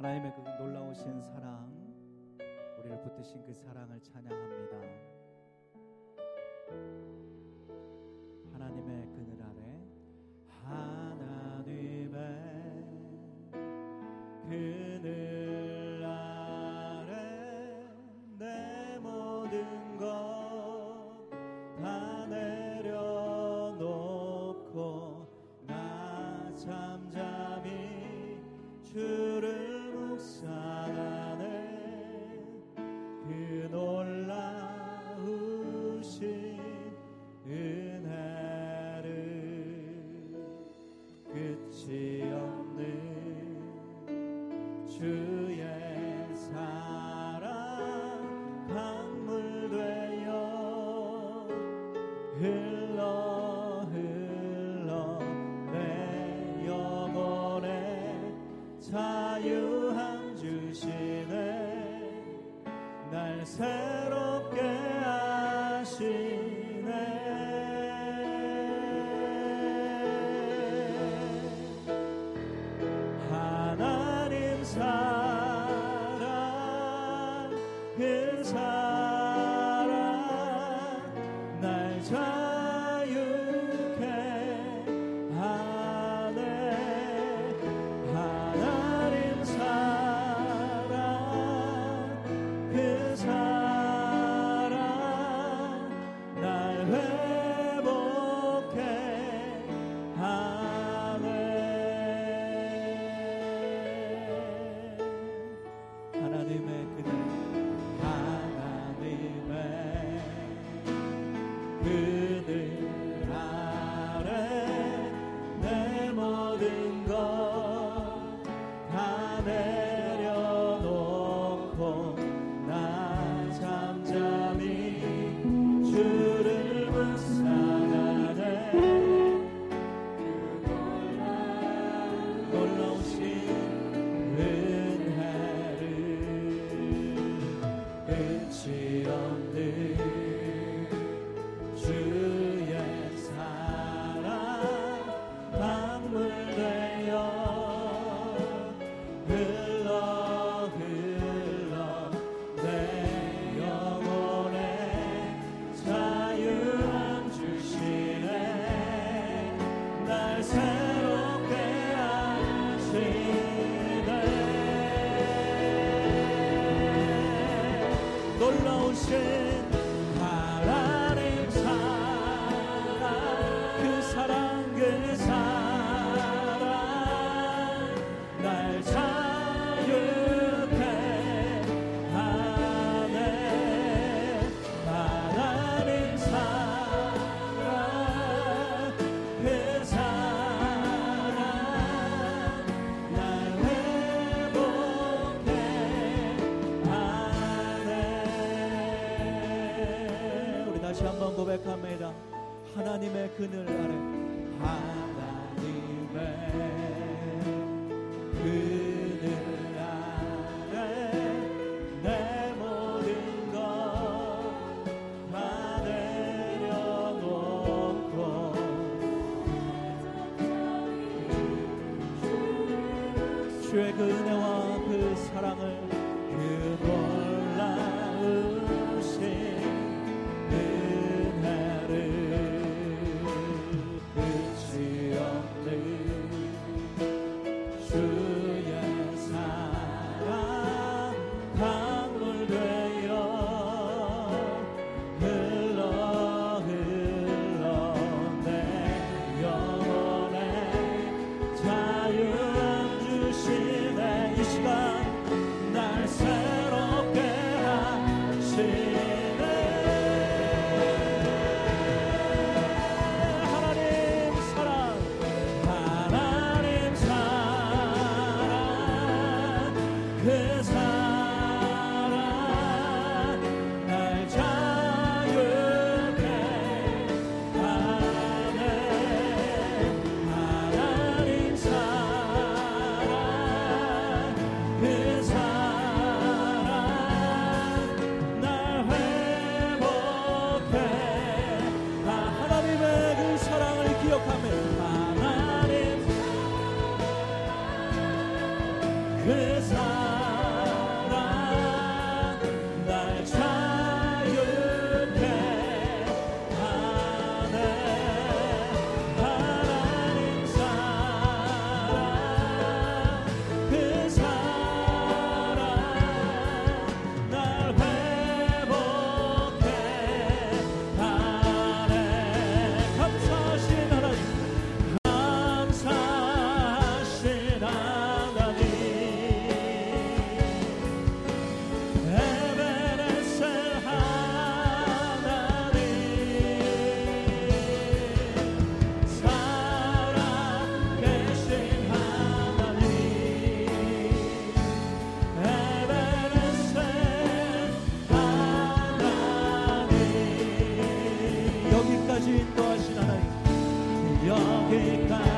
하나님의 그 놀라우신 사랑 우리를 붙드신 그 사랑을 찬양합니다. 변치 않는 주 그늘 아래 하나님의 그늘 아래 내 모든 것다 내려놓고 주의 그 은혜와 그 사랑을 그곳 que tá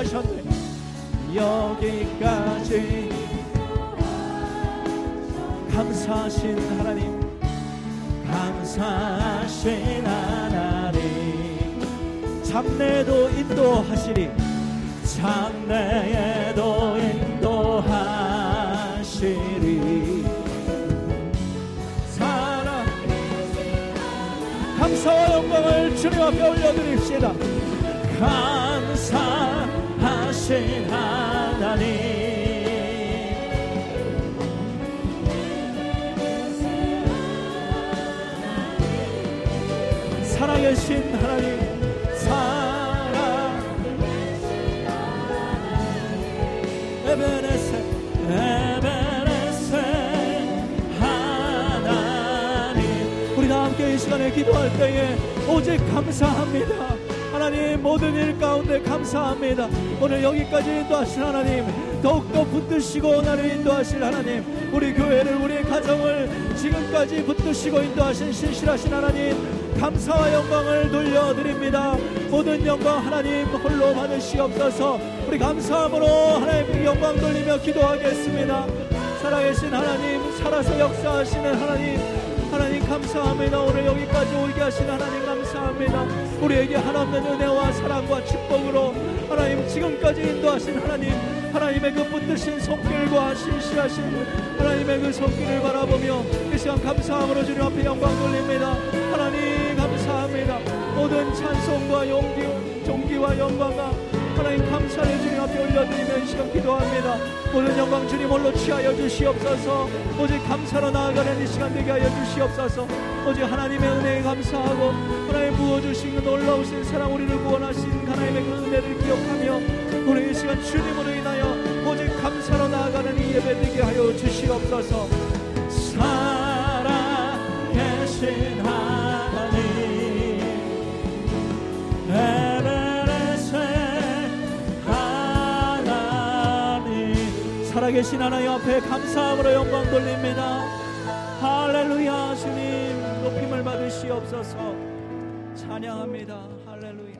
하셨네. 여기까지 감사하신 하나님 감사하신 하나님. 장래도 인도하시리 장래에도 인도하시리. 감사와 영광을 주님 앞에 올려드립시다. 감사하 신 하나님 살아계신 하나님 살아 에베레세 에베레세 하나님. 우리 다 함께 이 시간에 기도할 때에 오직 감사합니다 하나님 모든 일 가운데 감사합니다. 오늘 여기까지 인도하신 하나님 더욱더 붙드시고 나를 인도하실 하나님 우리 교회를 우리 가정을 지금까지 붙드시고 인도하신 신실하신 하나님 감사와 영광을 돌려드립니다. 모든 영광 하나님 홀로 받으시옵소서 우리 감사함으로 하나님께 영광 돌리며 기도하겠습니다. 살아계신 하나님 살아서 역사하시는 하나님 하나님 감사합니다. 오늘 여기까지 오게 하신 하나님 감사합니다. 우리에게 하나님의 은혜와 사랑과 축복으로 하나님 지금까지 인도하신 하나님 하나님의 그 붙드신 손길과 신실하신 하나님의 그 손길을 바라보며 이 시간 감사함으로 주님 앞에 영광 돌립니다. 하나님 감사합니다. 모든 찬송과 용기, 종기와 영광과 하나님 감사를 주님 앞에 올려드리며 이 시간 기도합니다. 모든 영광 주님 홀로 취하여 주시옵소서? 오직 감사로 나아가는 이 시간 되게 하여 주시옵소서. 오직 하나님의 은혜에 감사하고 하나님 부어주신 그 놀라우신 사랑 우리를 구원하신 하나님의 그 은혜를 기억하며 우리 이 시간 주님으로 인하여 오직 감사로 나아가는 이 예배 되게 하여 주시옵소서. 살아계신 계신 하나님 앞에 감사함으로 영광 돌립니다. 할렐루야 주님 높임을 받으시옵소서 찬양합니다. 할렐루야.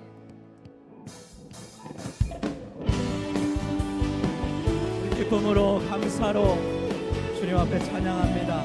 기쁨으로 감사로 주님 앞에 찬양합니다.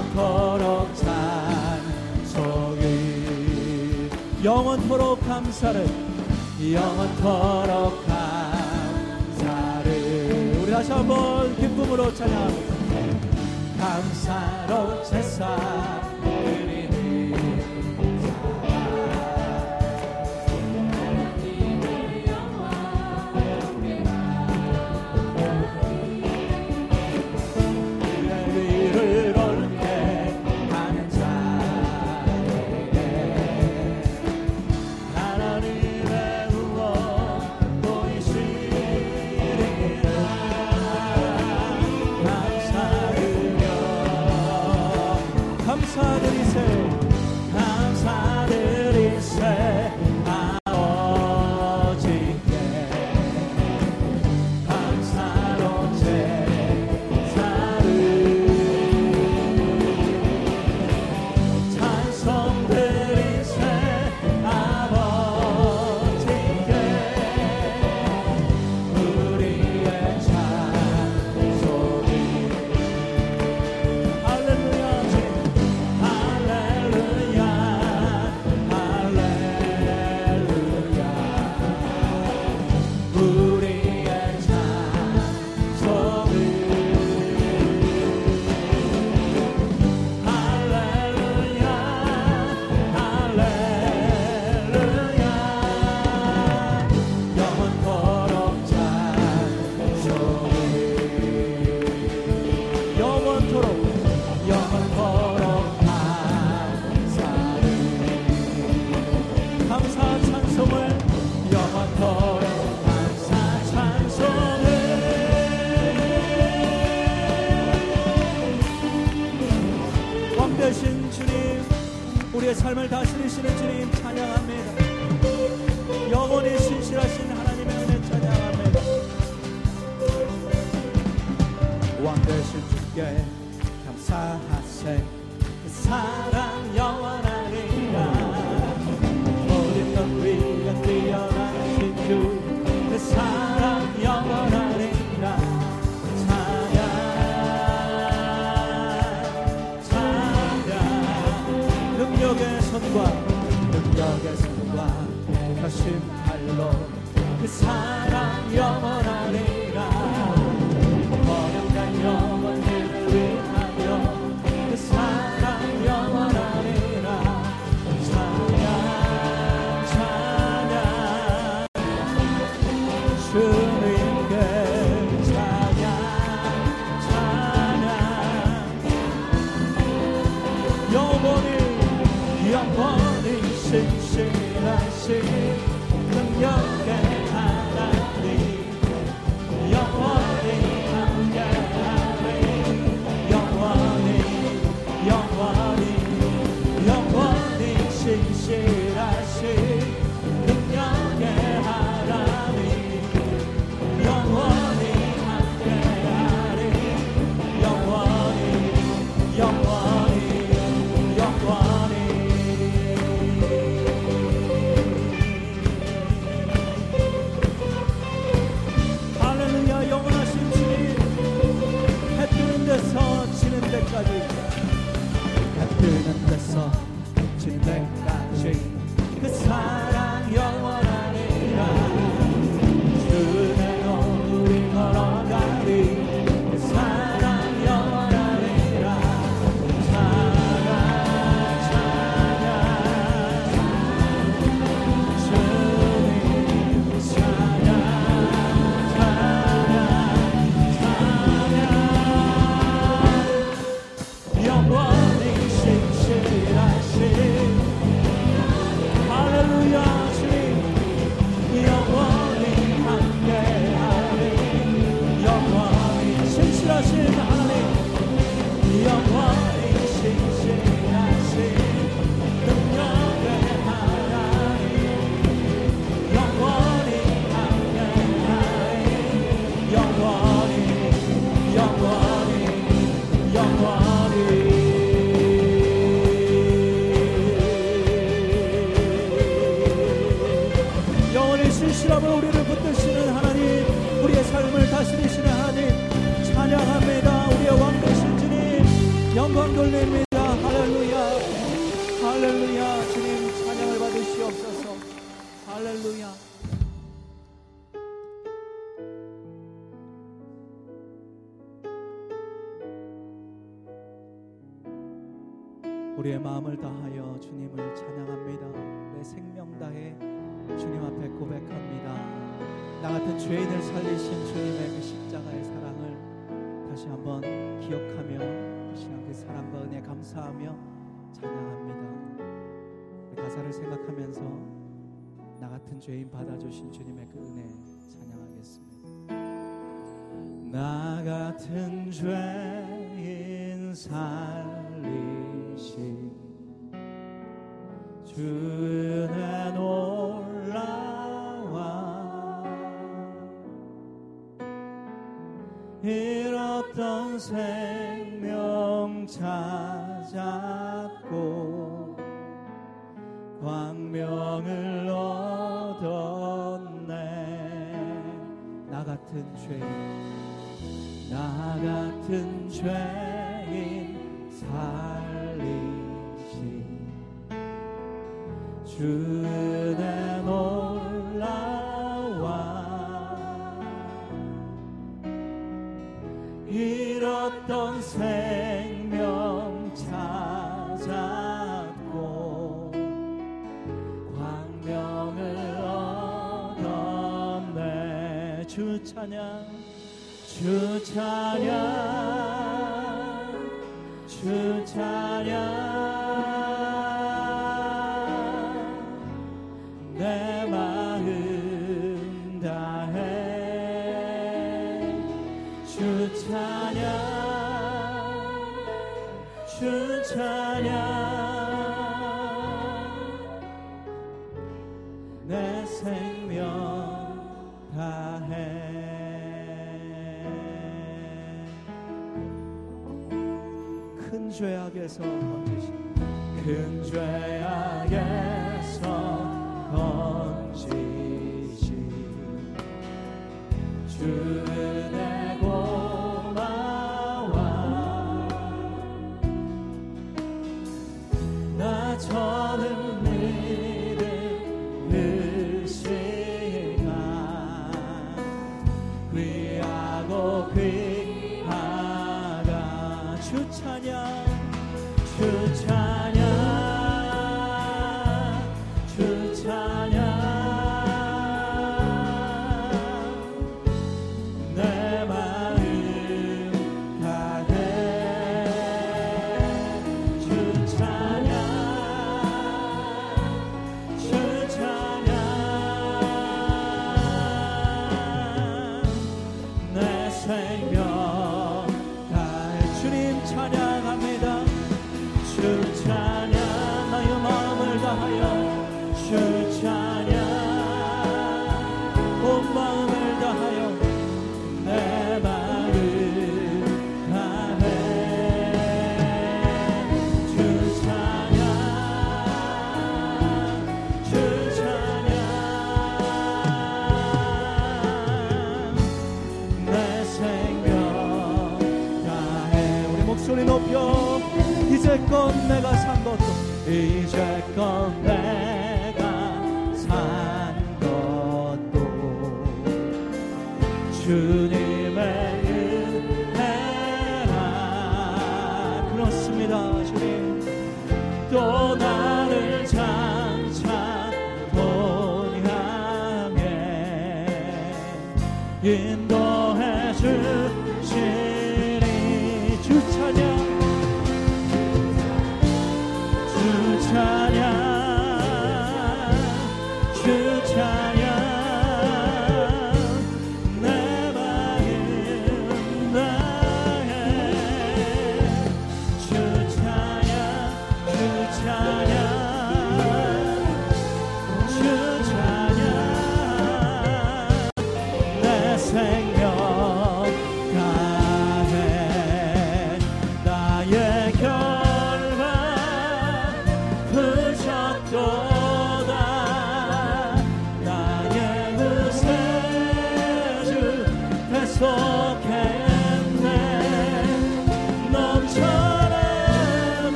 영원토록 찬송이 영원토록 감사를 영원토록 감사를 우리 다시 한번 기쁨으로 찬양. 감사로 제사. 주께 감사하세. 그 사랑 영원하리라. 모든 것 위가 뛰어나신 주그 사랑 영원하리라. 능력의 손과 능력의 손과 펴신 팔로 그 사랑 영원하리 영원히 신 해 뜨는 데서 谢哪里？阳光 우리의 마음을 다하여 주님을 찬양합니다. 내 생명 다해 주님 앞에 고백합니다. 나 같은 죄인을 살리신 주님의 그 십자가의 사랑을 다시 한번 기억하며 그 사랑과 은혜 감사하며 찬양합니다. 가사를 생각하면서 나 같은 죄인 받아주신 주님의 그 은혜 찬양하겠습니다. 나 같은 죄인 살 주 은혜 놀라와 잃었던 생명 찾았고 광명을 얻었네. 나 같은 죄인 나 같은 죄인 살 주의 놀라와 잃었던 생명 찾았고 광명을 얻었네. 주 찬양 주 찬양 주 찬양 죄악에서 건지신 큰죄 생명 것도 이제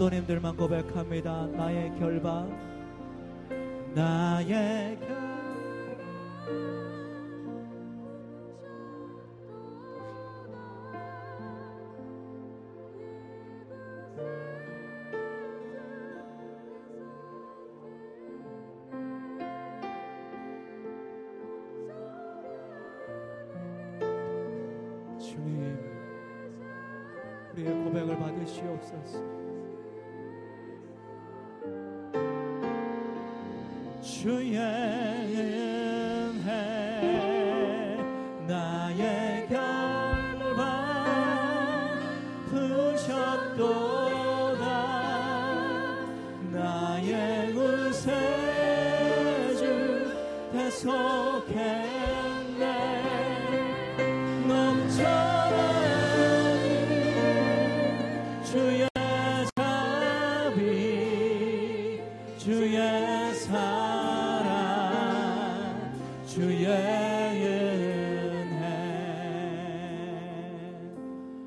성도님들만 고백합니다. 나의 결박 나의 결박. 주님 우리의 고백을 받으시옵소서 주의 은혜 나의 결박 푸셨도다. 나의 구세주 대속